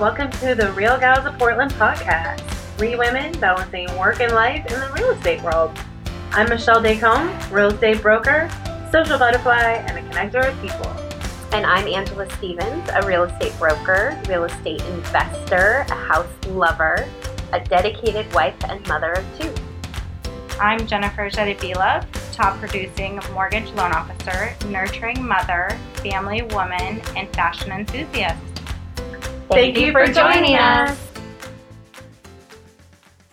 welcome to the Real Gals of Portland podcast. Three women balancing work and life in the real estate world. I'm Michelle Descombe, real estate broker, social butterfly, and a connector of people. And I'm Angela Stevens, a real estate broker, real estate investor, a house lover, a dedicated wife and mother of two. I'm Jennifer Jedivila, top producing mortgage loan officer, nurturing mother, family woman, and fashion enthusiast. Thank, you for joining us.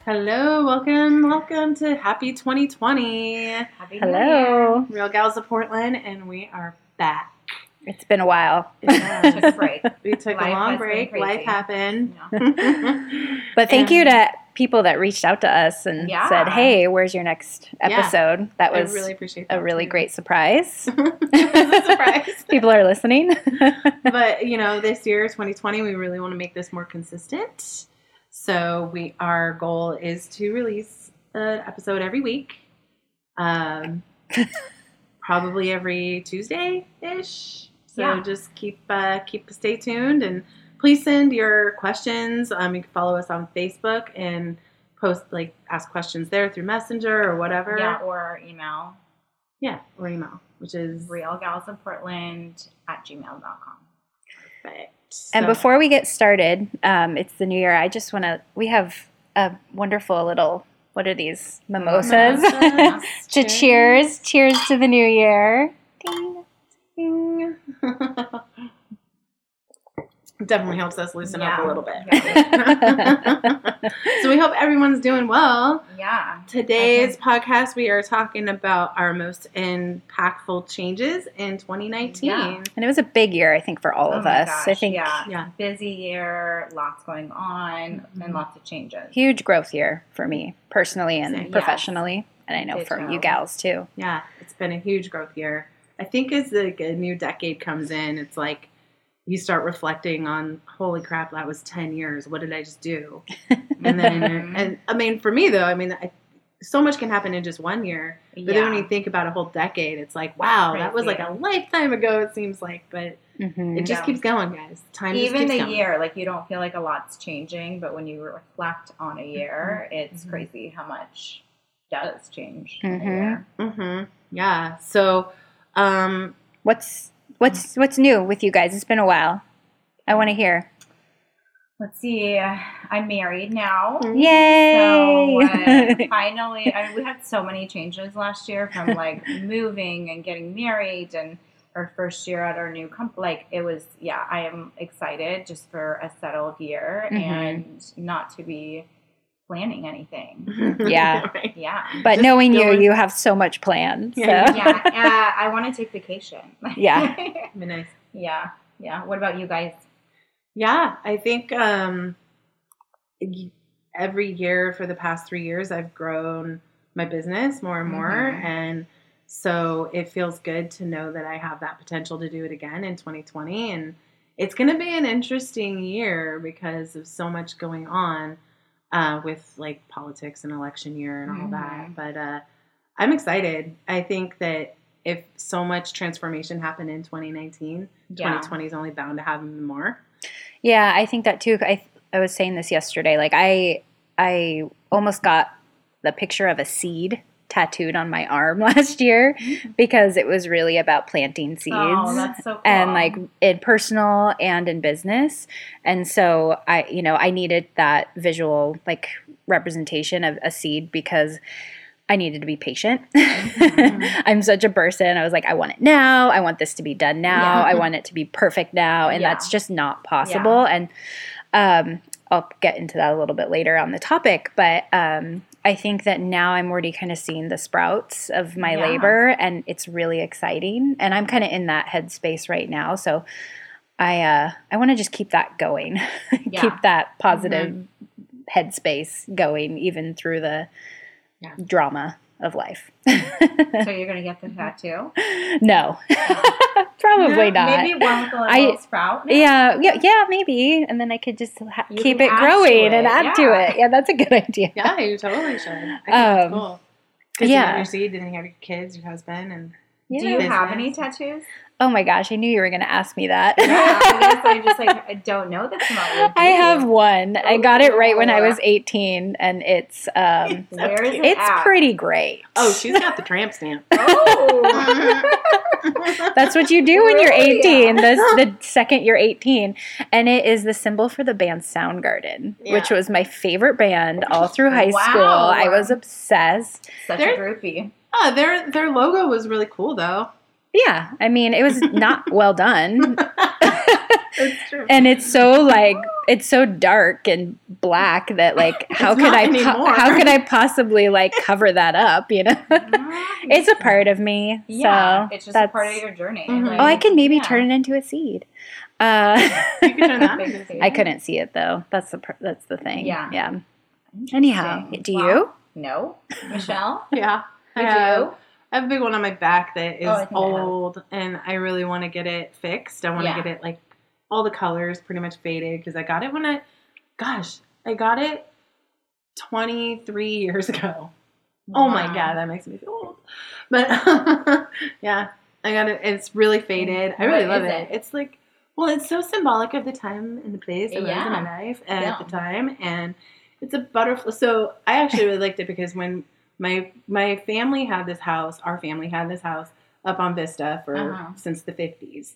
Hello, welcome, welcome to Happy 2020. Happy Hello. Real Gals of Portland, and we are back. It's been a while. Yeah, Took a break. we took Life a long break. Life happened. Yeah. But thank And- you to people that reached out to us and Yeah. said, "Hey, where's your next Yeah. episode?" That I was really appreciate that. a really too. great surprise. It was a surprise. people are listening. but you know, this year, 2020, we really want to make this more consistent. So we our goal is to release an episode every week. Um, probably every Tuesday ish. So Yeah. just keep uh, keep stay tuned and please send your questions. Um, you can follow us on Facebook and post like ask questions there through Messenger or whatever. Yeah, or our email, Yeah, or email, which is realgalsofportland at gmail.com. perfect. and before we get started, um, it's the new year. I just want to. We have a wonderful little. What are these mimosas? Mimosas. to cheers! Cheers to the new year. Ding. Ding. Definitely helps us loosen up a little bit. Yeah. so we hope everyone's doing well. Yeah. Today's podcast, we are talking about our most impactful changes in 2019. Yeah. And it was a big year, I think, for all Oh of my us. I think yeah. Yeah. Busy year, lots going on, and mm-hmm. lots of changes. huge growth year for me personally and Same. professionally, and I know Did for so. you gals too. Yeah, it's been a huge growth year. I think as the a new decade comes in, it's like you start reflecting on, holy crap, that was 10 years. What did I just do? And then, and I mean, for me though, I mean, I, so much can happen in just one year. But then when you think about a whole decade, it's like, wow, that was like a lifetime ago, it seems like. But Mhm. it just Yeah. keeps going, guys. Time just even keeps the going. year like you don't feel like a lot's changing but when you reflect on a year it's Mhm. crazy how much does change Mhm. in a year hmm Yeah. So, um, What's what's what's new with you guys? It's been a while. I want to hear. let's see i'm married now Mm-hmm. Yay! so uh, finally I mean, we had so many changes last year from like moving and getting married and our first year at our new company like it was yeah i am excited just for a settled year Mhm. and not to be planning anything Yeah. Right. yeah but Just knowing you, going- you have so much planned. So. Yeah, yeah, uh, I want to take vacation. Yeah. Be nice. yeah, yeah. What about you guys? Yeah, I think um, every year for the past three years, I've grown my business more and more. Mhm. And so it feels good to know that I have that potential to do it again in 2020. And it's going to be an interesting year because of so much going on uh, with like politics and election year and all that. Mhm. But uh, I'm excited. I think that if so much transformation happened in 2019, Yeah. 2020 is only bound to have even more. Yeah, I think that too. I I was saying this yesterday. Like I I almost got the picture of a seed tattooed on my arm last year because it was really about planting seeds. Oh, that's so cool. and like in personal and in business and so i you know i needed that visual like representation of a seed because i needed to be patient Mhm. i'm such a person i was like i want it now i want this to be done now Yeah. i want it to be perfect now and Yeah. that's just not possible and um i'll get into that a little bit later on the topic but um I think that now I'm already kind of seeing the sprouts of my Yeah. labor and it's really exciting. And I'm kind of in that headspace right now. So I uh I want to just keep that going. Yeah. keep that positive headspace going even through the Yeah. drama of life. so you're gonna get the tattoo? no. Probably Yeah, not. Maybe one with a I- little sprout. yeah, yeah, yeah, maybe, and then I could just ha- keep it add to growing and it, add to it. Yeah, that's a good idea. Yeah, you totally should. I think Um, that's cool. Because you yeah. have your seed, and then you have your kids, your husband, and Do you Business. have any tattoos? Oh my gosh, I knew you were going to ask me that. Yeah, I guess I just like I don't know this about. I have one. I got it right when I Oh. was 18 and it's um Where is it? it's at? pretty great. Oh, she's got the tramp stamp. Oh. That's what you do when you're Really? 18. The, the second you're 18. And it is the symbol for the band Soundgarden, which was my favorite band all through high Wow. school. I was obsessed. Such There- a groupie. Oh, their their logo was really cool though. Yeah, I mean, it was not well done. It's true. And it's so like it's so dark and black that like how It's could I po- anymore. how could I possibly like cover that up, you know? it's a part of me. Yeah, so it's just a part of your journey. Mhm. like, Oh, I can maybe yeah. turn it into a seed. Uh, You can turn that Big into- seed. I couldn't see it though. That's the pr- that's the thing. Yeah. Yeah. Anyhow, do Wow. you? No, Michelle. Yeah. I Would have, you? I have a big one on my back that oh, is Oh, think I old, and I really want to get it fixed. I want to Yeah. get it like all the colors pretty much faded because I got it when I, gosh, I got it 23 years ago. Oh my god, that makes me feel old. But yeah, I got it. It's really faded. I really What love it. it? It's like, well, it's so symbolic of the time and the place it was in my life at Yeah. the time, and it's a butterfly. So I actually really liked it because when my my family had this house, our family had this house up on Vista for Uh-huh. since the fifties.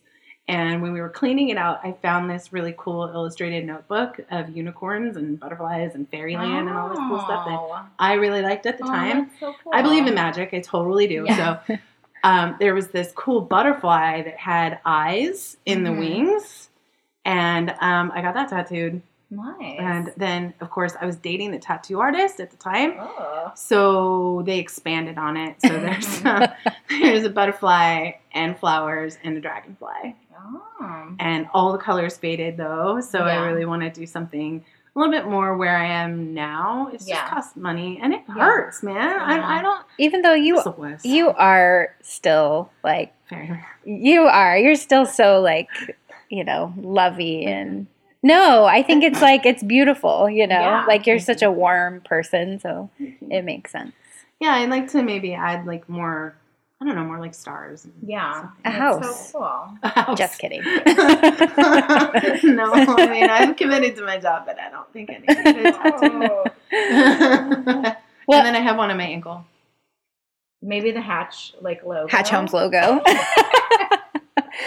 And when we were cleaning it out, I found this really cool illustrated notebook of unicorns and butterflies and fairyland and all this cool stuff that Oh. I really liked at the Oh, time. so cool. I believe in magic. I totally do. Yeah. So um, there was this cool butterfly that had eyes in the Mhm. wings. And um, I got that tattooed. Nice. And then, of course, I was dating the tattoo artist at the time. oh. So they expanded on it. So there's uh, there's a butterfly and flowers and a dragonfly. Oh. And all the colors faded though. So Yeah. I really want to do something a little bit more where I am now. It's Yeah. just costs money and it Yeah. hurts, man. Yeah. I, I don't. Even though you a you are still like you are you're still so like you know lovey and no i think it's like it's beautiful you know Yeah. like you're such a warm person so it makes sense Yeah, I'd like to maybe add like more. I don't know, more like stars. Yeah. something. A That's house. So cool. A house. just kidding no, I mean I'm committed to my job, but I don't think I need a tattoo. Oh. Well- and then I have one on my ankle. Maybe the Hatch like logo. hatch homes logo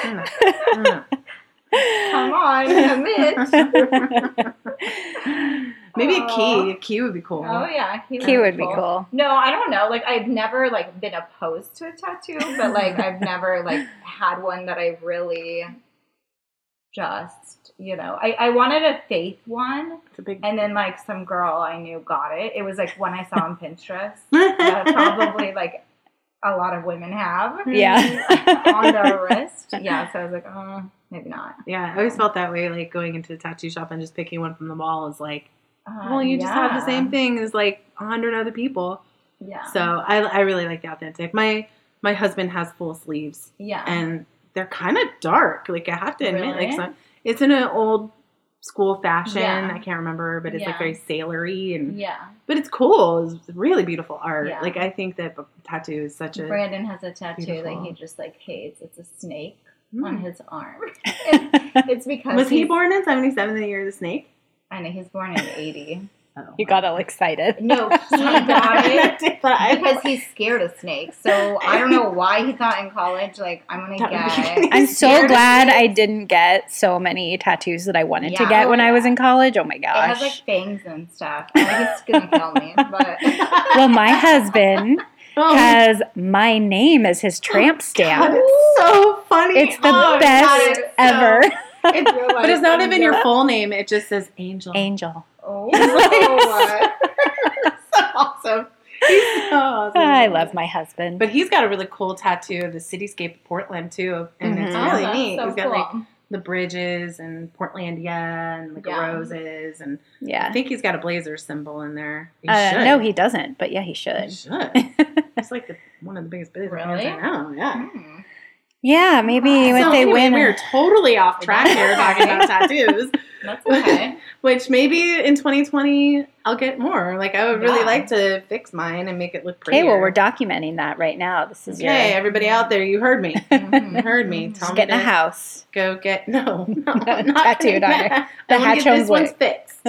Mm. Mm. Come on, commit. Maybe a key. A key would be cool. Oh yeah, he Key would be cool. No, I don't know. Like I've never like been opposed to a tattoo, but like I've never like had one that I really just you know. I I wanted a faith one, It's a big. and then like some girl I knew got it. It was like one I saw on Pinterest. that probably like a lot of women have yeah on their wrist. Yeah, so I was like, oh, maybe not. Yeah, I always felt that way. Like going into the tattoo shop and just picking one from the wall is like, Uh, well, you just have the same thing as like a hundred other people. Yeah. So I, I really like the authentic. My my husband has full sleeves yeah. and they're kind of dark. Like I have to admit, Really? like some, it's in an old school fashion. Yeah. I can't remember, but it's like Yeah. very sailory and yeah. but it's cool. It's really beautiful art. Yeah. Like I think that b- tattoo is such a Brandon has a tattoo that he just like hates. It's a snake Mm. on his arm. It's because Was he born in seventy seven? The year of the snake. I know he's born in eighty. Oh. you got all excited No, he got it because he's scared of snakes. So I don't know why he thought in college like I'm gonna get. be- i'm so glad i didn't get so many tattoos that i wanted to get Oh, when i oh, was in college oh my gosh. It has like gosh fangs and stuff. I think it's gonna kill me, but well my husband Oh, has my name as his oh, tramp God, stamp it's so funny. It's the Oh, best God, it's so- ever. It's, but it's not even your full name. It just says Angel. Angel. Oh, so awesome. He's so awesome. I love my husband. But he's got a really cool tattoo of the cityscape of Portland too, and it's Mhm. really Oh, neat. so he's got like the bridges and Portlandia and like Yeah. roses, and yeah. I think he's got a blazer symbol in there. He Uh, should. no, he doesn't, but yeah, he He should. should. He's like the, one of the biggest blazer Really? I know. Yeah. Hmm. Yeah, maybe if so they anyway, win. we're totally off track here talking about tattoos. That's okay. Which maybe in 2020 I'll get more. Like I would really Yeah. like to fix mine and make it look pretty. Okay, well, we're documenting that right now. This is Okay, your everybody out there, you heard me. You Mhm. heard me. Tell just me getting a house. go get no, no I'm not Tattooed on that. The Hatch this one's fixed.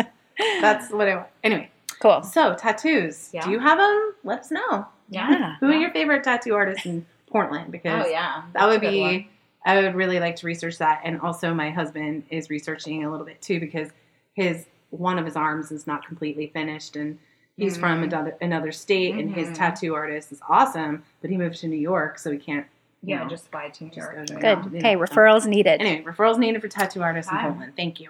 That's what I want. Anyway, Cool. so tattoos. Yeah. Do you have them? Let us know. Yeah. Who are your favorite tattoo artists in Portland? Because Oh yeah. that would That's a good one. be I would really like to research that. And also my husband is researching a little bit too because his one of his arms is not completely finished and he's from Mhm. another another state and his Mhm. tattoo artist is awesome, but he moved to New York so he can't you Yeah, know, just fly to New just York. go Good. York, Okay, know, so- referrals needed. Anyway, referrals needed for tattoo artists in Portland. Thank you.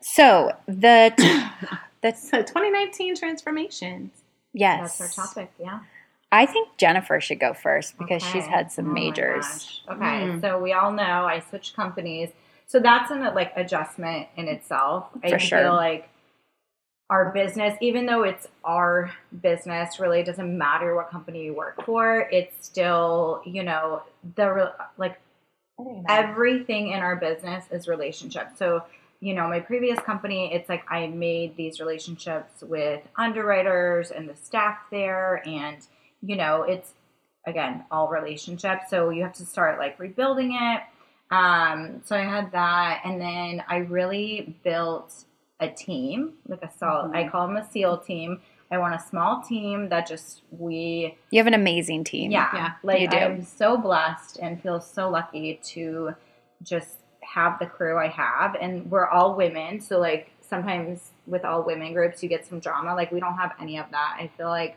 So the the So 2019 transformations. yes, That's our topic. Yeah. I think Jennifer should go first because she's had some Oh majors. Okay, Mm. so we all know I switched companies, so that's an like adjustment in itself. I For feel sure. like our business, even though it's our business, really doesn't matter what company you work for. It's still, you know, the re- like everything in our business is relationship. So, you know, my previous company, it's like I made these relationships with underwriters and the staff there, and you know, it's again all relationships. So you have to start like rebuilding it. Um, so I had that, and then I really built a team, like a solid. I call them a SEAL team. I want a small team that just we You have an amazing team. yeah, Yeah, like you do. I'm so blessed and feel so lucky to just have the crew I have, and we're all women. So like sometimes with all women groups, you get some drama. Like we don't have any of that. I feel like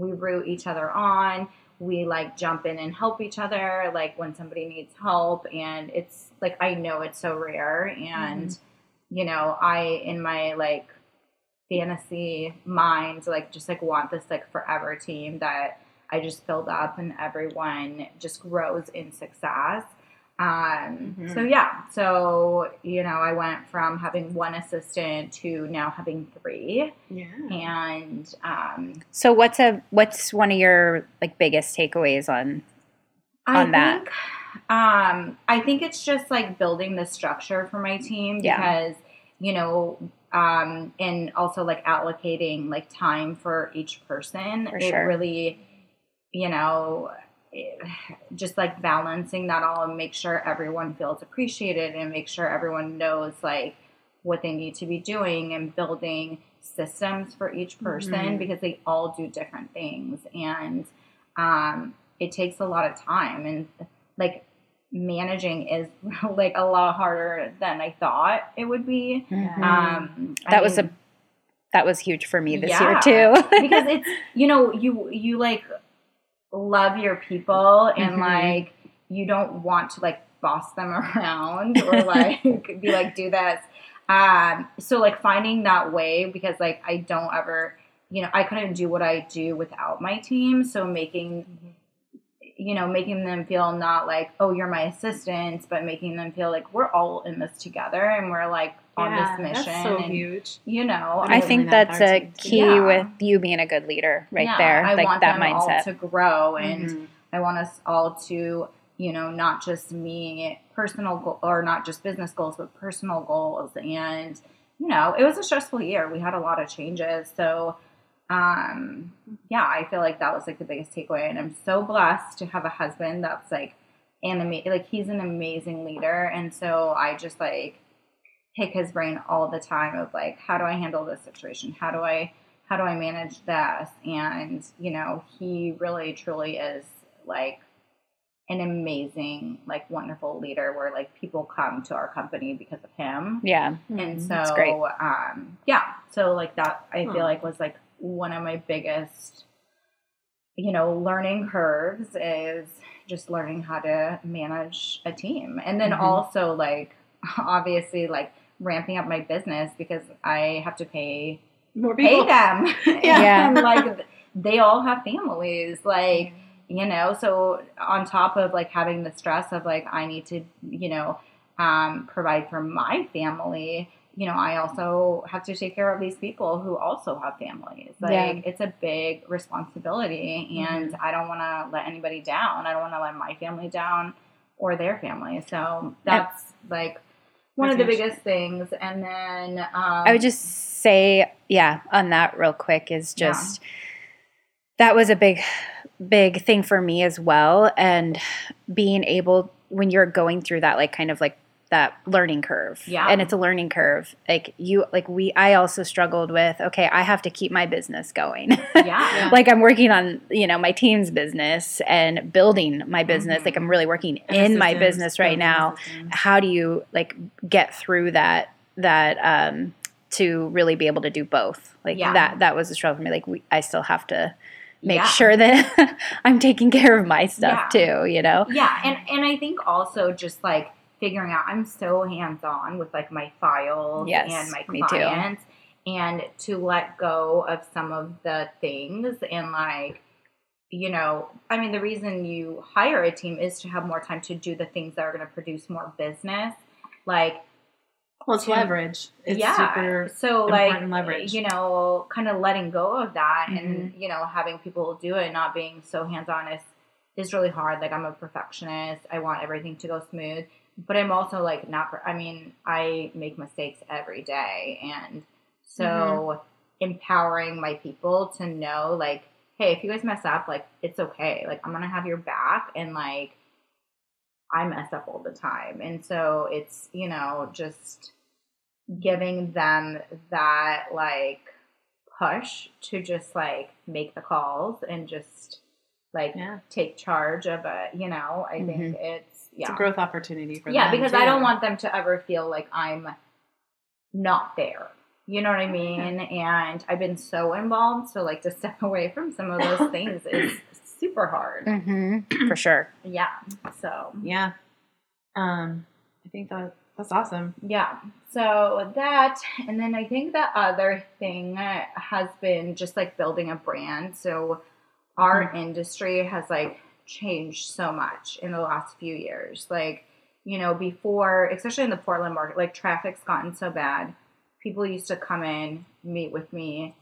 we root each other on. We like jump in and help each other. Like when somebody needs help, and it's like I know it's so rare, and mm-hmm. you know I in my like fantasy mind like just like want this like forever team that I just build up and everyone just grows in success. Um, Mhm. So yeah, so you know, I went from having one assistant to now having three, Yeah. and um, So what's a what's one of your like biggest takeaways on I On that. think, um, I think it's just like building the structure for my team Yeah. because you know, um, and also like allocating like time for each person. For it sure. really, you know, it- just like balancing that all and make sure everyone feels appreciated and make sure everyone knows like what they need to be doing and building systems for each person Mhm. because they all do different things and um, it takes a lot of time and like managing is like a lot harder than I thought it would be. Mhm. Um, I that was a that was huge for me this Yeah. year too. because it's you know you you like love your people and Mhm. like you don't want to like boss them around or like be like do this. Um so like finding that way because like i don't ever you know i couldn't do what i do without my team. So making you know making them feel not like oh you're my assistants but making them feel like we're all in this together and we're like on Yeah, this mission That's so and huge. you know I I think that's our a key Yeah. with you being a good leader right Yeah, there. I like want that mindset. to grow, and Mhm. I want us all to, you know, not just me personal goal or not just business goals, but personal goals. And you know, it was a stressful year. We had a lot of changes, so um, yeah, I feel like that was like the biggest takeaway. And I'm so blessed to have a husband that's like anime, like he's an amazing leader, and so I just like pick his brain all the time of like how do I handle this situation? How do I how do I manage this? And you know, he really truly is like an amazing, like wonderful leader where like people come to our company because of him. yeah. And so That's great. um yeah, so like that I Huh. feel like was like one of my biggest you know, learning curves is just learning how to manage a team. And then Mhm. also like obviously like ramping up my business because I have to pay More pay them. Yeah. and like they all have families. Like, you know, so on top of like having the stress of like I need to, you know, um, provide for my family, you know, I also have to take care of these people who also have families. Like Yeah. Mm-hmm. it's a big responsibility and I don't want to let anybody down. I don't want to let my family down or their family. So that's like one of the biggest things. And then um, I would just say, yeah, on that real quick is Yeah. just that was a big, big thing for me as well. And being able, when you're going through that, like kind of like that learning curve. Yeah. And it's a learning curve. Like you, like we, I also struggled with, okay, I have to keep my business going. yeah. like I'm working on, you know, my team's business and building my business. Mhm. Like I'm really working in my business right now systems. how do you like get through that that um to really be able to do both like Yeah. that that was a struggle for me like we, i still have to make Yeah. sure that i'm taking care of my stuff too you know Yeah, and and I think also just like figuring out. I'm so hands on with like my files Yes, and my me clients, and to let go of some of the things and like. You know, I mean, the reason you hire a team is to have more time to do the things that are going to produce more business. Like, Well, it's to- leverage. It's yeah. super. so like leverage. you know kind of letting go of that Mm-hmm. and you know having people do it not being so hands-on is is really hard like i'm a perfectionist i want everything to go smooth but i'm also like not i mean i make mistakes every day and so Mm-hmm. empowering my people to know like hey if you guys mess up like it's okay like i'm gonna have your back and like i mess up all the time and so it's you know just giving them that like push to just like make the calls and just like Yeah. take charge of it you know i think it's It's yeah a growth opportunity for yeah because i don't want them to ever feel like i'm not there you know what i mean and i've been so involved so like to step away from some of those things is super hard mm-hmm. for sure yeah so Yeah. Um, I think that that's awesome. Yeah. So that, and then I think the other thing has been just like building a brand. So our industry has like changed so much in the last few years. Like, you know, before, especially in the Portland market, like traffic's gotten so bad. People used to come in, meet with me,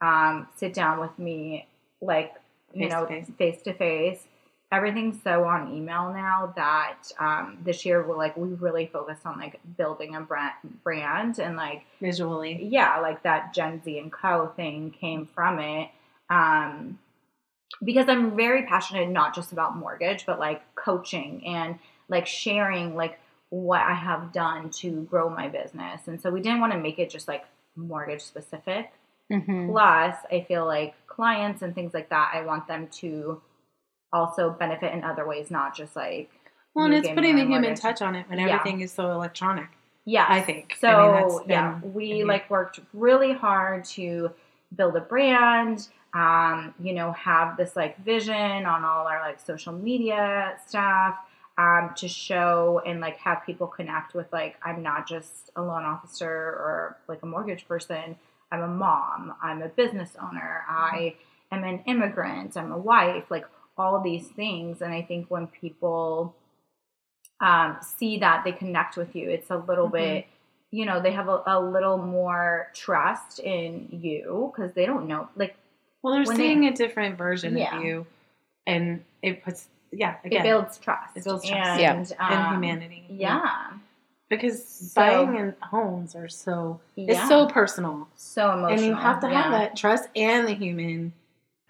um, sit down with me, like, you know, Face-to-face. face to face. Everything's so on email now that um, this year we're like we really focused on like building a brand, brand and like Visually. yeah, like that Gen Z and Co thing came from it. Um, because I'm very passionate not just about mortgage, but like coaching and like sharing like what I have done to grow my business. And so we didn't want to make it just like mortgage specific. mm-hmm. Plus, I feel like clients and things like that, I want them to also benefit in other ways, not just like Well, and it's putting the human mortgage. touch on it when Yeah. everything is so electronic. Yeah, I think. So I mean, that's yeah, been we a huge- like worked really hard to build a brand. Um, you know, have this like vision on all our like social media stuff. Um, to show and like have people connect with like I'm not just a loan officer or like a mortgage person. I'm a mom. I'm a business owner. I am an immigrant. I'm a wife. Like all these things, and I think when people um, see that they connect with you, it's a little Mhm. bit, you know, they have a, a little more trust in you because they don't know. Like Well, they're when they- seeing a different version Yeah. of you, and it puts yeah it builds trust. it builds trust. and, Yeah. and um, humanity. Yeah. because So- buying and homes are so Yeah. it's so personal, so emotional. and you have to yeah, have that trust and the human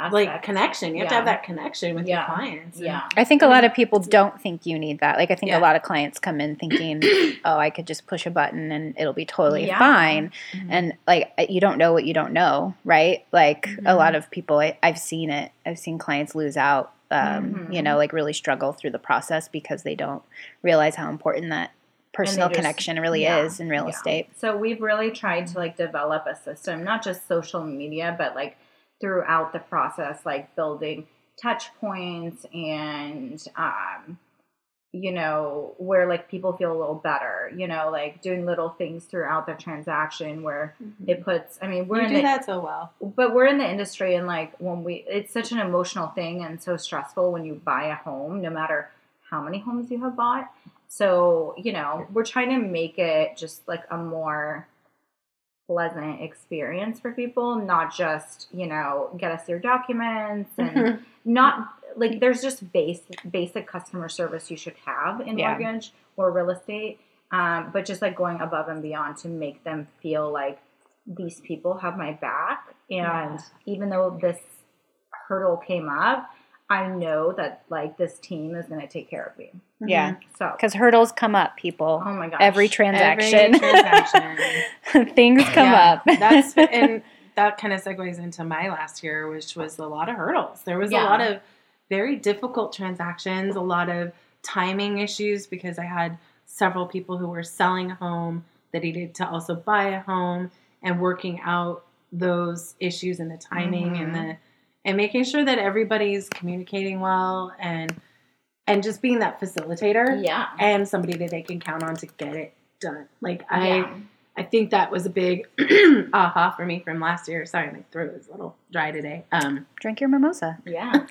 aspect. like connection. You have to have that connection with Yeah. your clients. Yeah. i think a lot of people don't think you need that like i think Yeah. a lot of clients come in thinking oh i could just push a button and it'll be totally Yeah. fine Mhm. and like you don't know what you don't know right like a Mm-hmm. lot of people I, i've seen it i've seen clients lose out um, you Mhm. know like really struggle through the process because they don't realize how important that personal just- connection really yeah, is in real yeah. estate So we've really tried to like develop a system, not just social media, but like throughout the process, like building touch points and um you know where like people feel a little better you know like doing little things throughout the transaction where it puts i mean we're you in do the, that so well. but we're in the industry and like when we it's such an emotional thing and so stressful when you buy a home no matter how many homes you have bought. So you know we're trying to make it just like a more pleasant experience for people not just you know get us your documents and not like there's just base basic customer service you should have in Yeah. mortgage or real estate. Um, but just like going above and beyond to make them feel like these people have my back. And even though this hurdle came up, I know that like this team is going to take care of me. Mm-hmm. Yeah. So, Because hurdles come up, people. oh my gosh. Every Every transaction, transaction. things come Yeah, up. that's and that kind of segues into my last year, which was a lot of hurdles. There was Yeah. a lot of very difficult transactions, a lot of timing issues because I had several people who were selling a home that needed to also buy a home and working out those issues and the timing and mm-hmm. the and making sure that everybody's communicating well and and just being that facilitator yeah. and somebody that they can count on to get it done. Like I Yeah. I think that was a big aha for me from last year. Sorry, my throat is a little dry today. Um, Drink your mimosa. Yeah.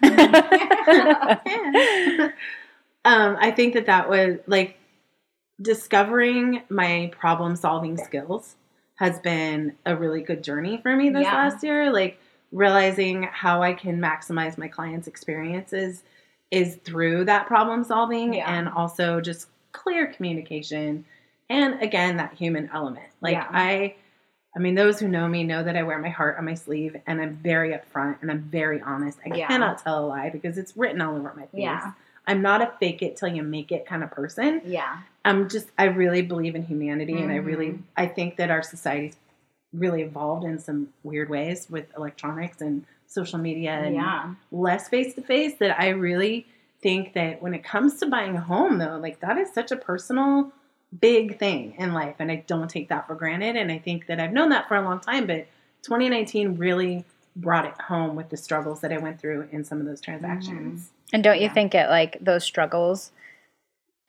um, I think that that was like discovering my problem solving skills has been a really good journey for me this Yeah. last year. Like realizing how I can maximize my clients' experiences is through that problem solving Yeah. and also just clear communication and again that human element. Like Yeah. I I mean those who know me know that I wear my heart on my sleeve and I'm very upfront and I'm very honest. I Yeah. cannot tell a lie because it's written all over my face. I'm not a fake it till you make it kind of person. yeah. I'm just I really believe in humanity and I really Mhm. I think that our society's really evolved in some weird ways with electronics and social media and Yeah. less face to face that I really think that when it comes to buying a home though, like that is such a personal big thing in life and I don't take that for granted and I think that I've known that for a long time but 2019 really brought it home with the struggles that I went through in some of those mm-hmm. transactions. And don't you Yeah. think it like those struggles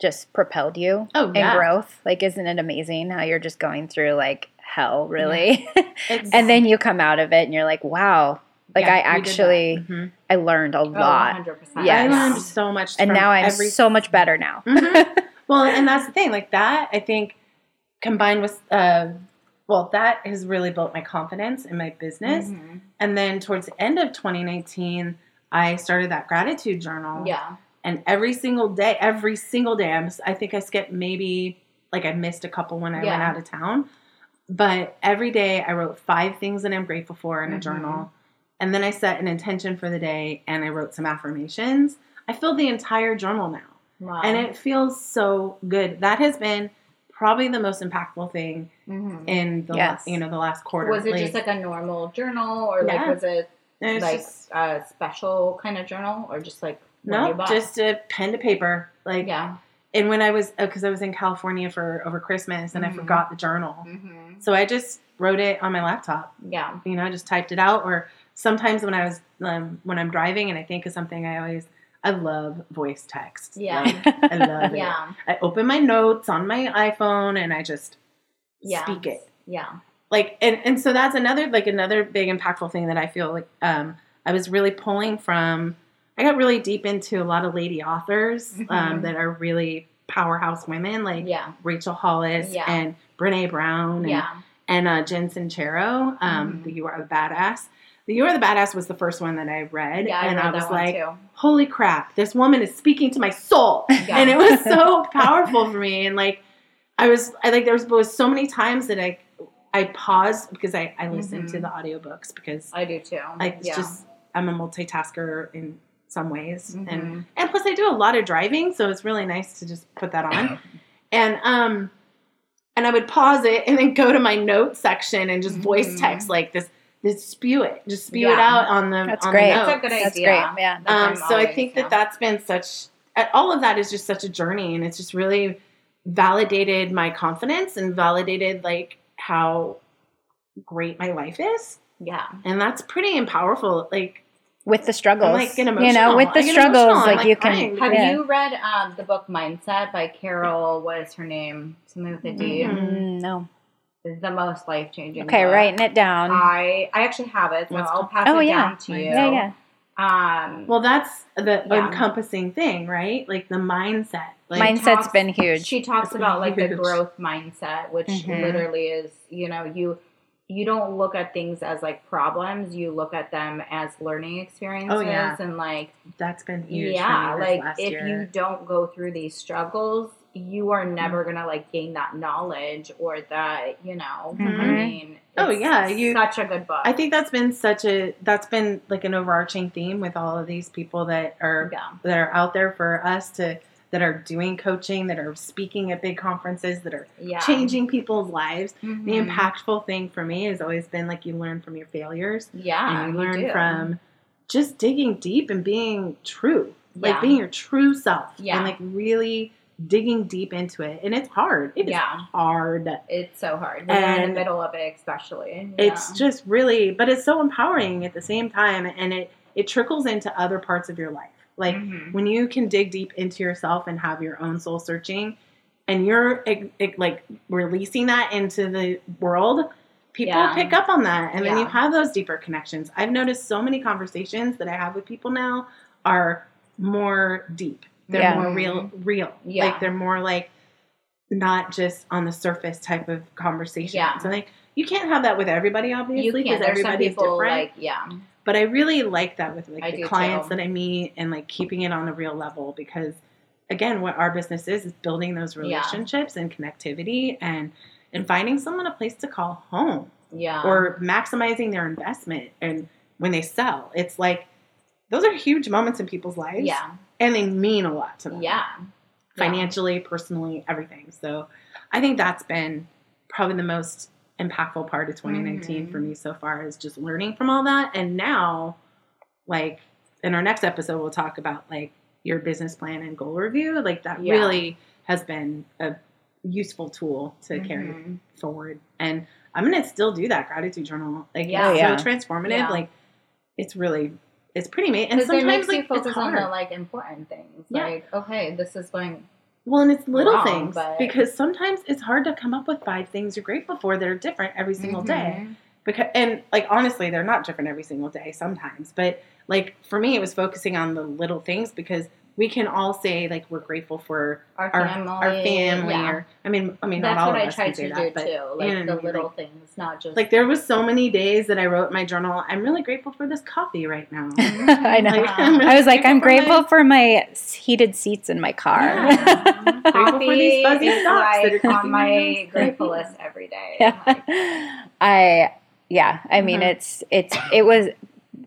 just propelled you Oh in yeah. growth? Like, isn't it amazing how you're just going through like hell, really? It's- and then you come out of it and you're like, wow, like Yeah, I we did that. actually, Mhm. I learned a Oh, lot. 100%. Yes. I learned so much and now I'm every so much better now. Mhm. well, and that's the thing. Like that, I think combined with, uh, well, that has really built my confidence in my business. Mhm. And then towards the end of 2019, I started that gratitude journal. Yeah. And every single day, every single day, I'm, I think I skipped maybe like I missed a couple when I went out of town. But every day I wrote five things that I'm grateful for in a Mhm. journal. And then I set an intention for the day and I wrote some affirmations. I filled the entire journal now Wow. and it feels so good. That has been probably the most impactful thing Mhm. in the Yes. la- you know the last quarter. was it just like a normal journal or Yeah. like was it it's like just- a special kind of journal or just like no, bought? just a pen to paper. Like yeah. And when I was because I was in California for over Christmas and Mhm. I forgot the journal, hmm so I just wrote it on my laptop. Yeah. You know, I just typed it out. Or sometimes when I was um, when I'm driving and I think of something, I always I love voice text. Yeah. Like, I love it. Yeah. I open my notes on my iPhone and I just Yeah. speak it. Yeah. like and, and so that's another like another big impactful thing that i feel like um i was really pulling from i got really deep into a lot of lady authors um, Mhm. that are really powerhouse women like Yeah. rachel hollis Yeah. and brene brown and, Yeah. and uh, jen sincero um, Mhm. the you are the badass the you are the badass was the first one that i read Yeah. I and i was like too. holy crap this woman is speaking to my soul and it was so powerful for me and like i was i like there was, was so many times that i i paused because i i listened to Mhm. the audiobooks because I do too. i yeah. just i'm a multitasker in some ways and Mhm. and plus i do a lot of driving so it's really nice to just put that on and um and i would pause it and then go to my notes section and just voice Mhm. text like this this spew it just spew it out on the That's on great. the That's a notes. good That's idea. great. Yeah. That's Um, I'm so I always, think yeah. that that's been such, uh, all of that is just such a journey, and it's just really validated my confidence and validated like how great my life is, Yeah. and that's pretty and powerful. Like, With the struggles, I'm, like, getting you know, with the I struggles, like, like, you crying. can. Have yeah. you read um, the book Mindset by Carol? What is her name? Something with a D. Mhm. Mm, no. It's the most life changing. Okay, writing it down. I I actually have it, so What's I'll pass oh it yeah. down to you. Yeah, yeah. Um, well, that's the Yeah. encompassing thing, right? Like the mindset. Like, Mindset's talks- been huge. She talks It's about like the growth mindset, which Mhm. literally is, you know, you you don't look at things as like problems. You look at them as learning experiences, Oh, yeah. and like That's been huge. yeah, for me like last if year. you don't go through these struggles, you are never gonna like gain that knowledge or that you know. I Mhm. mean, Oh, yeah, you- such a good book. I think that's been such a that's been like an overarching theme with all of these people that are yeah, that are out there for us to that are doing coaching, that are speaking at big conferences, that are yeah, changing people's lives. The Mhm. impactful thing for me has always been like you learn from your failures Yeah, and you learn do. from just digging deep and being true. Like Yeah. being your true self. Yeah. And like really digging deep into it. And it's hard. It is Yeah. hard. It's so hard. You're in the middle of it, especially. It's just really but it's so empowering at the same time and it it trickles into other parts of your life. Like Mhm. when you can dig deep into yourself and have your own soul searching and you're like releasing that into the world people Yeah. pick up on that and then you have those deeper connections i've noticed so many conversations that i have with people now are more deep they're Yeah. more real real Yeah. like they're more like not just on the surface type of conversation Yeah. so like you can't have that with everybody obviously because everybody's different like yeah, but I really like that with like I the clients too. that I meet and like keeping it on a real level because again what our business is is building those Yeah. relationships and connectivity and and finding someone a place to call home yeah, or maximizing their investment and when they sell. It's like those are huge moments in people's lives yeah, and they mean a lot to them. Yeah, financially personally everything. So I think that's been probably the most impactful part of 2019 Mhm. for me so far is just learning from all that and now like in our next episode we'll talk about like your business plan and goal review like that Yeah. really has been a useful tool to carry Mhm. forward and i'm gonna still do that gratitude journal like Yeah. it's Yeah. so transformative Yeah. like it's really it's pretty amazing and Because it sometimes makes you like focus it's on the like important things. Yeah. Like, okay, this is going. Well, and it's little wrong, things but- because sometimes it's hard to come up with five things you're grateful for that are different every single day. Mhm. Because and like honestly, they're not different every single day sometimes, but like for me, it was focusing on the little things because we can all say like we're grateful for Our our family, our family, yeah. or I mean, I mean, That's not all what of I us try can to say do that, but too. you Like know the little Like- things, not just Like there was so many days that I wrote in my journal. I'm really grateful for this coffee right now. I know. Like, I'm really I was like, I'm grateful grateful for my heated seats in my car. Yeah. Grateful for these fuzzy is socks that are like on my me grateful nice. list every day. Yeah. Like, I yeah, I mean Mhm. it's it's it was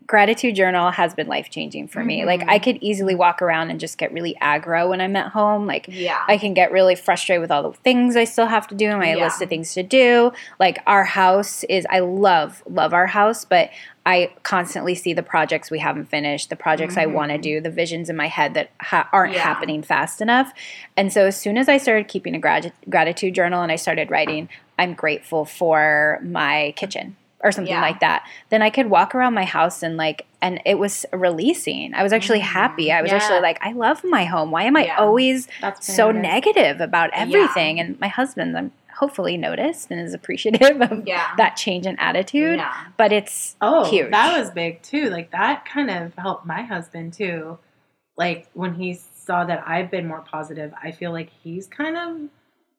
gratitude journal has been life changing for me. Mm-hmm. Like. I could easily walk around and just get really aggro when I'm at home. Like yeah, I can get really frustrated with all the things I still have to do and my Yeah. list of things to do. Like our house is I love love our house, but I constantly see the projects we haven't finished, the projects I mm-hmm. want to do, the visions in my head that ha- aren't Yeah. happening fast enough. And so as soon as I started keeping a grati- gratitude journal and I started writing, I'm grateful for my kitchen or something Yeah. like that. Then I could walk around my house and like and it was releasing. I was actually Mhm. happy. I was Yeah. actually like I love my home. Why am I Yeah. always so negative about everything. And my husband, I'm hopefully noticed and is appreciative of yeah, that change in attitude. yeah, But it's Oh, huge. that was big too. Like that kind of helped my husband too. Like when he saw that I've been more positive, I feel like he's kind of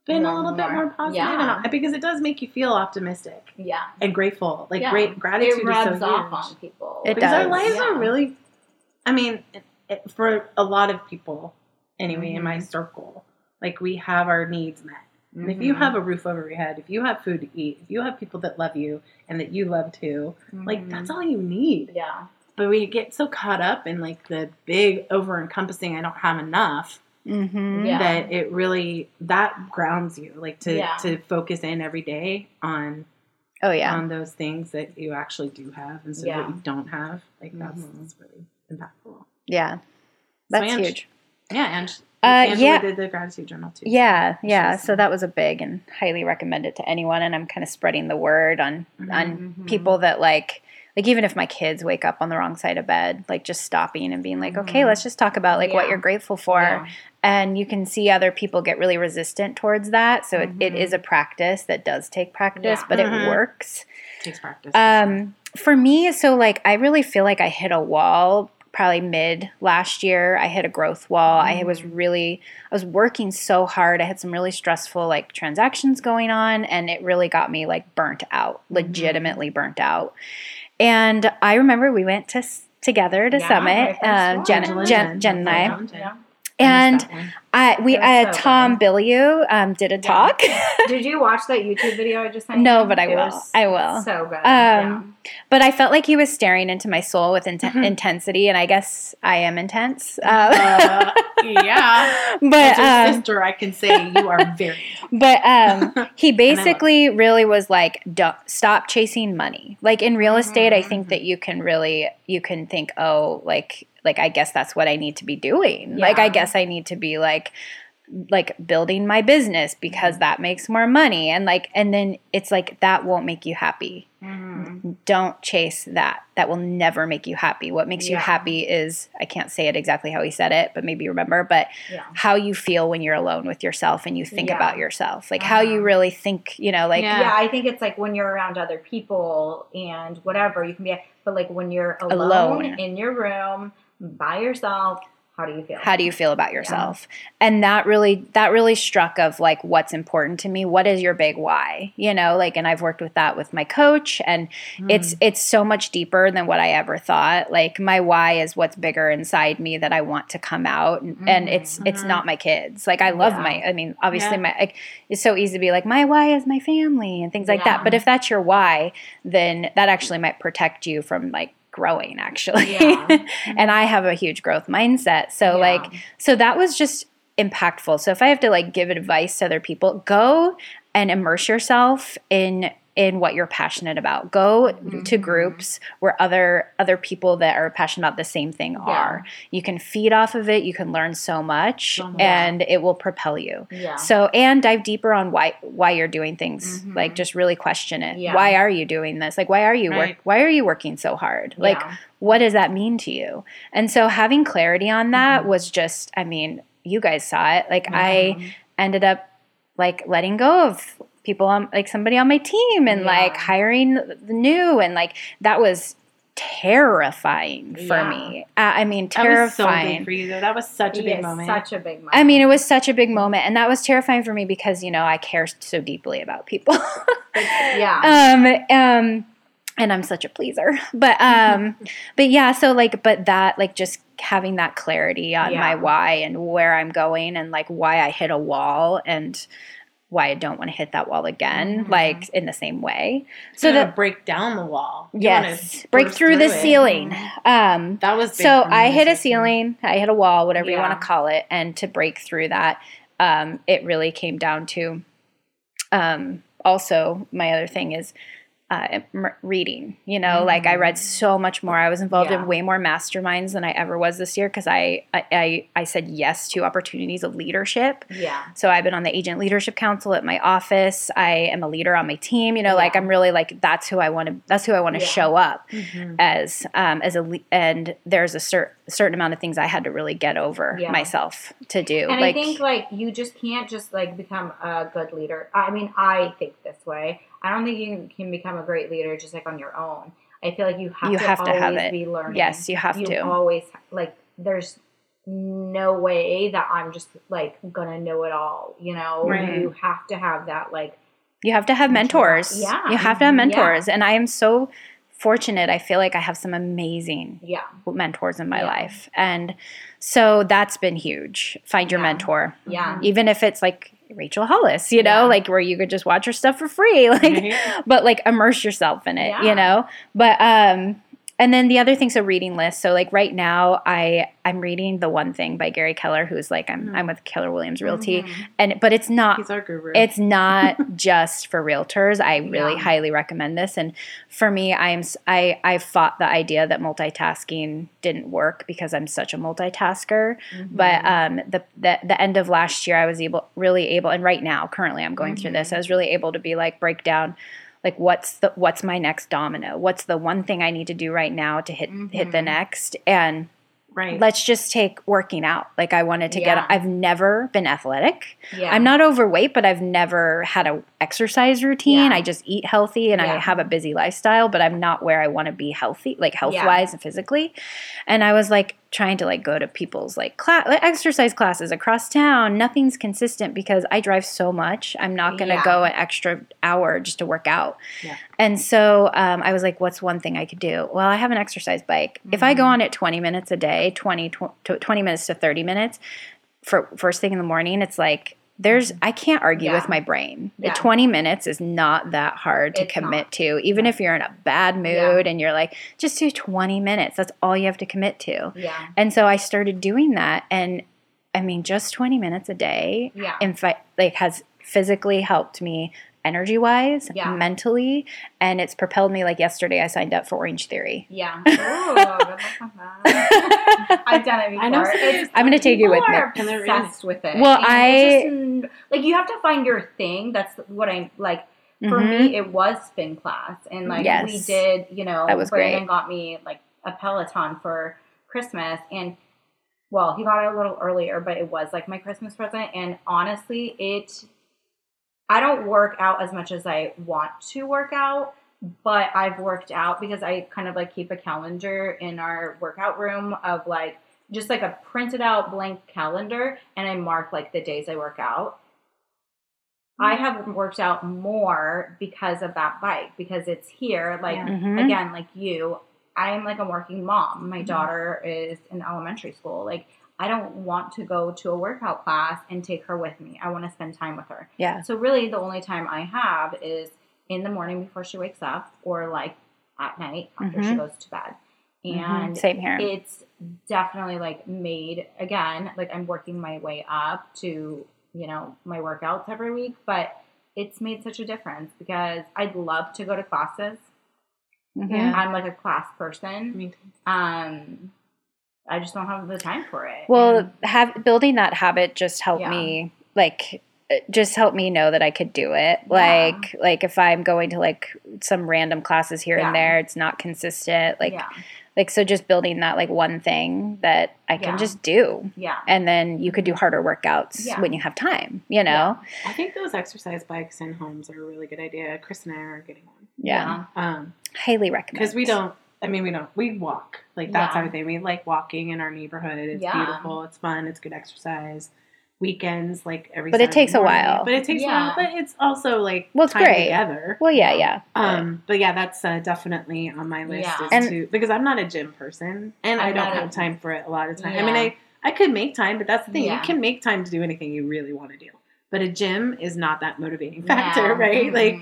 been a More- little bit more- more positive, yeah. and, because it does make you feel optimistic yeah. and grateful. Like Yeah. great gratitude it rubs is so off huge. on people. It because our lives Yeah. are really. I mean, it, it, for a lot of people, anyway, in my Mhm. circle, like we have our needs met. And if you Mhm. have a roof over your head, if you have food to eat, if you have people that love you and that you love too, like Mhm. that's all you need. yeah, But we get so caught up in like the big over encompassing I don't have enough Mhm. Yeah. that it really that grounds you like to Yeah. to focus in every day on Oh yeah. on those things that you actually do have instead Yeah. of what you don't have. Like that's, Mhm. that's really impactful. yeah. That's Ange- huge. Yeah, and Uh, yeah. did the gratitude journal too. Yeah, yeah. So that was a big and highly recommend it to anyone. And I'm kind of spreading the word on on Mhm. people that like like even if my kids wake up on the wrong side of bed, like just stopping and being like, okay, Mhm. let's just talk about like what you're grateful for. Yeah. And you can see other people get really resistant towards that. So it, it Mhm. is a practice that does take practice, Yeah. but Mhm. it works. It takes practice. Um, for me, so like I really feel like I hit a wall probably mid last year. I hit a growth wall. I was really, I was working so hard. I had some really stressful like transactions going on, and it really got me like burnt out, legitimately burnt out. And I remember we went to together to Yeah, Summit, my uh, first Jen. Jen, Jen and I, Yeah. And I we uh, so Tom good. Bilyeu um, did a talk. Did you watch that YouTube video I just sent No, you? but I It will. was I will. So good. Um, But I felt like he was staring into my soul with int- Mm-hmm. intensity, and I guess I am intense. Uh, Uh, yeah. but um, sister, I can say you are very. but um, he basically really was like, "Stop chasing money." Like in real estate, I Mm-hmm. think that you can really you can think, "Oh, like like I guess that's what I need to be doing. Like I guess I need to be like." like building my business Mm-hmm. because that makes more money and like and then it's like that won't make you happy mhm. don't chase that. That will never make you happy. What makes you happy is I can't say it exactly how he said it, but maybe you remember, but Yeah. how you feel when you're alone with yourself and you think Yeah. about yourself. Like how you Uh-huh. really think, you know, like Yeah. yeah, I think it's like when you're around other people and whatever you can be, but like when you're alone, Alone. in your room by yourself, how do you feel? how do you feel about yourself? And that really that really struck of like what's important to me. What is your big why? You know, like and I've worked with that with my coach and hmm. it's it's so much deeper than what I ever thought. Like my why is what's bigger inside me that I want to come out and, and mm-hmm. it's it's not mm-hmm. my kids. Like I love Yeah. my I mean obviously Yeah. my like it's so easy to be like my why is my family and things like Yeah. that. But if that's your why, then that actually might protect you from like growing actually. Yeah. and I have a huge growth mindset. So Yeah. like so that was just impactful. So if I have to like give advice to other people, go and immerse yourself in in what you're passionate about. Go Mm-hmm. to groups where other other people that are passionate about the same thing are. You can feed off of it, you can learn so much So much. and it will propel you. yeah. So and dive deeper on why why you're doing things. Mhm. Like just really question it. Yeah. Why are you doing this? Like why are you work why are you working so hard? Like Yeah. what does that mean to you? And so having clarity on that Mm-hmm. was just I mean, you guys saw it. Like I ended up like letting go of people on like somebody on my team and Yeah. like hiring the new and like that was terrifying for Yeah. me. Uh, I mean That was so terrifying. big for you, though. That was such a big moment. Such a big moment. I mean, it was such a big moment, and that was terrifying for me because you know I care so deeply about people. yeah. um, um, and I'm such a pleaser, but um, but yeah. So like, but that like just having that clarity on my why and where I'm going and like why I hit a wall and why I don't want to hit that wall again, Mhm. like in the same way. so So that break down the wall. You yes, break burst through the it. Mm-hmm. ceiling. Um, That was so I hit a ceiling, I hit a wall, whatever you want to call it, and to break through that, um, it really came down to. Um, also, my other thing is uh, reading. You know, like I read so much more. I was involved Yeah. in way more masterminds than I ever was this year because I, I I I said yes to opportunities of leadership. yeah. So I've been on the agent leadership council at my office. I am a leader on my team. You know, like I'm really like that's who I want to. That's who I want to Yeah. show up Mhm. as um, as a le- and there's a cer- certain amount of things I had to really get over Yeah. myself to do. And like I think like you just can't just like become a good leader. I mean, I think this way. I don't think you can become a great leader just like on your own. I feel like you have You to have to always have it. be learning. yes, you have you to. always like. There's no way that I'm just like gonna know it all. You know, Right. you have to have that like. You have to have mentors. Yeah. You have to have mentors. And I am so fortunate. I feel like I have some amazing Yeah, mentors in my Yeah. life. And so that's been huge. Find your Yeah. mentor. yeah, Even if it's like Rachel Hollis, you know, Yeah. like where you could just watch her stuff for free. Like Right. but like immerse yourself in it, Yeah. you know? But um and then the other thing's a reading list. So like right now I I'm reading The One Thing by Gary Keller, who's like I'm I'm with Keller Williams Realty. Mhm. And but it's not He's our guru. it's not just for realtors. I really Yeah. highly recommend this. And for me, I am I I fought the idea that multitasking didn't work because I'm such a multitasker. But um, the, the the end of last year, I was able really able, and right now, currently, I'm going through this. I was really able to be like break down. Like what's the what's my next domino? What's the one thing I need to do right now to hit hit the Mhm. next? And Right. let's just take working out. Like I wanted to Yeah. get I've never been athletic. Yeah. I'm not overweight, but I've never had a exercise routine. Yeah. I just eat healthy and I have a busy lifestyle, but I'm not where I want to be healthy, like health wise and physically. And I was like trying to like go to people's like class, like exercise classes across town. Nothing's consistent because I drive so much. I'm not going to Yeah. go an extra hour just to work out. Yeah. And so um, I was like, what's one thing I could do? Well, I have an exercise bike. If I go Mm-hmm. on it 20 minutes a day, 20, tw- 20 minutes to 30 minutes for first thing in the morning, it's like, there's I can't argue Yeah. with my brain. The Yeah. 20 minutes is not that hard to It's commit not. to. Even Yeah. if you're in a bad mood and you're like, just do 20 minutes. That's all you have to commit to. Yeah. And so I started doing that and I mean just 20 minutes a day Yeah. in fact like has physically helped me energy wise, Yeah. mentally, and it's propelled me like yesterday I signed up for Orange Theory. Yeah. Ooh, good luck with that. I've done it before. I know some It's- I'm gonna take you with me. are And they're really- obsessed with it. Well, And I- just, like you have to find your thing. That's what I like. For Mhm. me, it was spin class, and like we did. You know, That was Brandon great. got me like a Peloton for Christmas, and well, he got it a little earlier, but it was like my Christmas present. And honestly, it. I don't work out as much as I want to work out, but I've worked out because I kind of like keep a calendar in our workout room of like just like a printed out blank calendar and I mark like the days I work out. I have worked out more because of that bike because it's here. Like Yeah. Mhm. again, like you, I am like a working mom. My daughter is in elementary school. Like I don't want to go to a workout class and take her with me. I want to spend time with her. Yeah. So really the only time I have is in the morning before she wakes up or like at night after she Mhm. goes to bed. Mhm. And Same here. it's definitely like made again, like I'm working my way up to, you know, my workouts every week, but it's made such a difference because I'd love to go to classes. Mhm. Yeah. I'm like a class person. Me too. Um I just don't have the time for it. Well, And- have building that habit just helped Yeah. me like just helped me know that I could do it. Like like if I'm going to like some random classes here Yeah. and there, it's not consistent. Like yeah, like so just building that like one thing that I can Yeah. just do. yeah. And then you could do harder workouts Yeah. when you have time, you know? I think those exercise bikes in homes are a really good idea. Chris and I are getting one. Yeah. Um, Highly recommend. because we don't. I mean, we don't. We walk. Like that's Yeah. our thing. We like walking in our neighborhood. It's Yeah. beautiful. It's fun. It's good exercise. Weekends, like every. But it Saturday takes a while. But it takes a while. But it's also like Well, it's time great. together. Well, yeah, yeah. Um, but yeah, that's uh, definitely on my list Yeah. is And- to because I'm not a gym person and I I'm don't not a- have time for it a lot of time. I mean, I I could make time, but that's the thing. Yeah. You can make time to do anything you really want to do. But a gym is not that motivating factor, Yeah. right? Like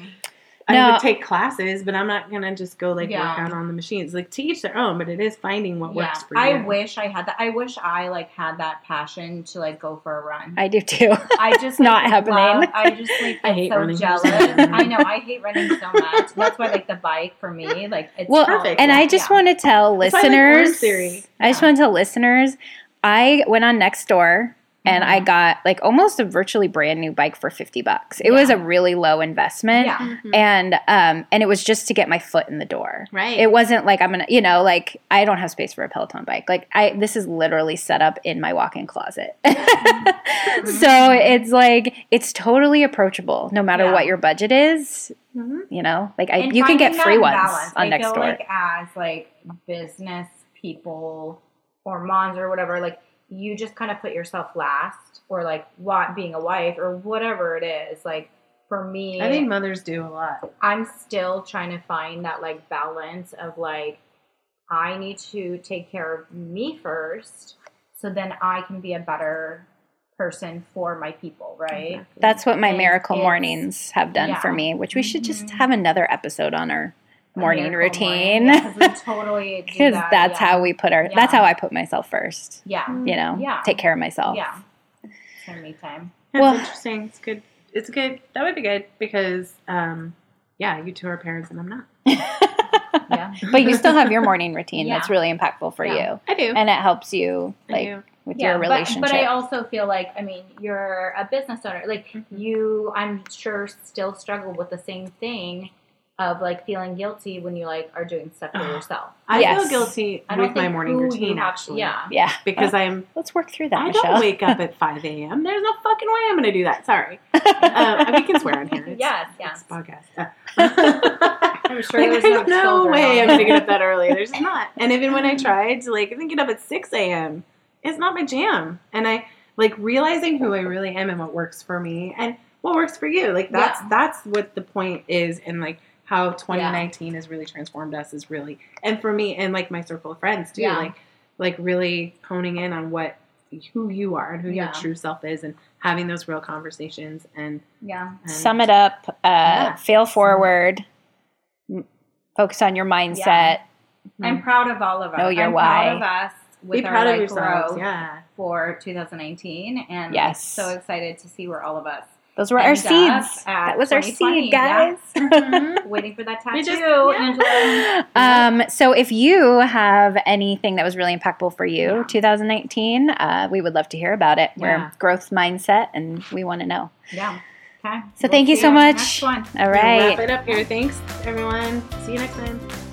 Mhm. I would take classes, but I'm not gonna just go like Yeah. work out on the machines. Like to each their own, but it is finding what yeah. works for you. I wish I had that. I wish I like had that passion to like go for a run. I do too. I just Not like, happening. love- I just like I hate so running. jealous. I know I hate running so much. That's why like the bike for me, like it's Well, Perfect. and I just yeah. want to tell why I like listeners. I just want to tell listeners. I went on Nextdoor and I Mhm. got like almost a virtually brand new bike for fifty bucks. It was a really low investment, Yeah. Mhm. and um, and it was just to get my foot in the door. right. It wasn't like I'm gonna, you know, like I don't have space for a Peloton bike. Like I, this is literally set up in my walk-in closet. so it's like it's totally approachable, no matter Yeah. what your budget is. Mhm. You know, like I, And you can get free ones balance. on I feel Nextdoor. like as like business people or moms or whatever, like you just kind of put yourself last, or like what being a wife or whatever it is. Like for me, I think mothers do a lot. I'm still trying to find that like balance of like I need to take care of me first so then I can be a better person for my people, right? That's what my And miracle mornings have done yeah. for me, which we should just Mhm. have another episode on our morning Miracle routine morning, yeah, 'cause totally because that, that's yeah. how we put our Yeah. that's how I put myself first. yeah. You know, Yeah. take care of myself. Yeah. It's my me time. That's Well- interesting. It's good. It's good. That would be good because, um, yeah, you two are parents and I'm not. Yeah. but you still have your morning routine Yeah. that's really impactful for Yeah. you, I do. and it helps you like with yeah, your but- relationship. But, I also feel like, I mean, you're a business owner. Like Mhm. you, I'm sure, still struggle with the same thing of like feeling guilty when you like are doing stuff for yourself. I Yes. feel guilty I don't with my morning routine have- actually. yeah. Yeah. Because I'm Let's work through that, I Michelle. don't wake up at 5 a.m. There's no fucking way I'm going to do that. Sorry. Uh, we can swear on here. It's, Yes, It's yes. a podcast. I'm sure like, there's there's no, no way I'm going to get up that early. There's not. And even when I tried to like even get up at 6 a.m., it's not my jam. And I like realizing who I really am and what works for me and what works for you. Like that's Yeah. that's what the point is and like how 2019 has really transformed us is really and for me and like my circle of friends too. Yeah. Like like really honing in on what who you are and who Yeah. your true self is and having those real conversations and, Yeah. and Sum it up. Uh, Yeah. Fail forward. m- Focus on your mindset. Yeah. I'm proud of all of us. Know your I'm why. proud of us with be our proud of like, yourselves. Yeah. for 2019, and Yes. so excited to see where all of us Those were our end up seeds. That was our 2020, seed, yeah. guys. Mhm. waiting for that tattoo. We just- yeah. Angela. um, so if you have anything that was really impactful for you, Yeah. 2019, uh, we would love to hear about it. We're growth mindset, and we want to know. Yeah. Okay. So thank you so on much. Next one. All We'll. Wrap it up here. Thanks, everyone. See you next time.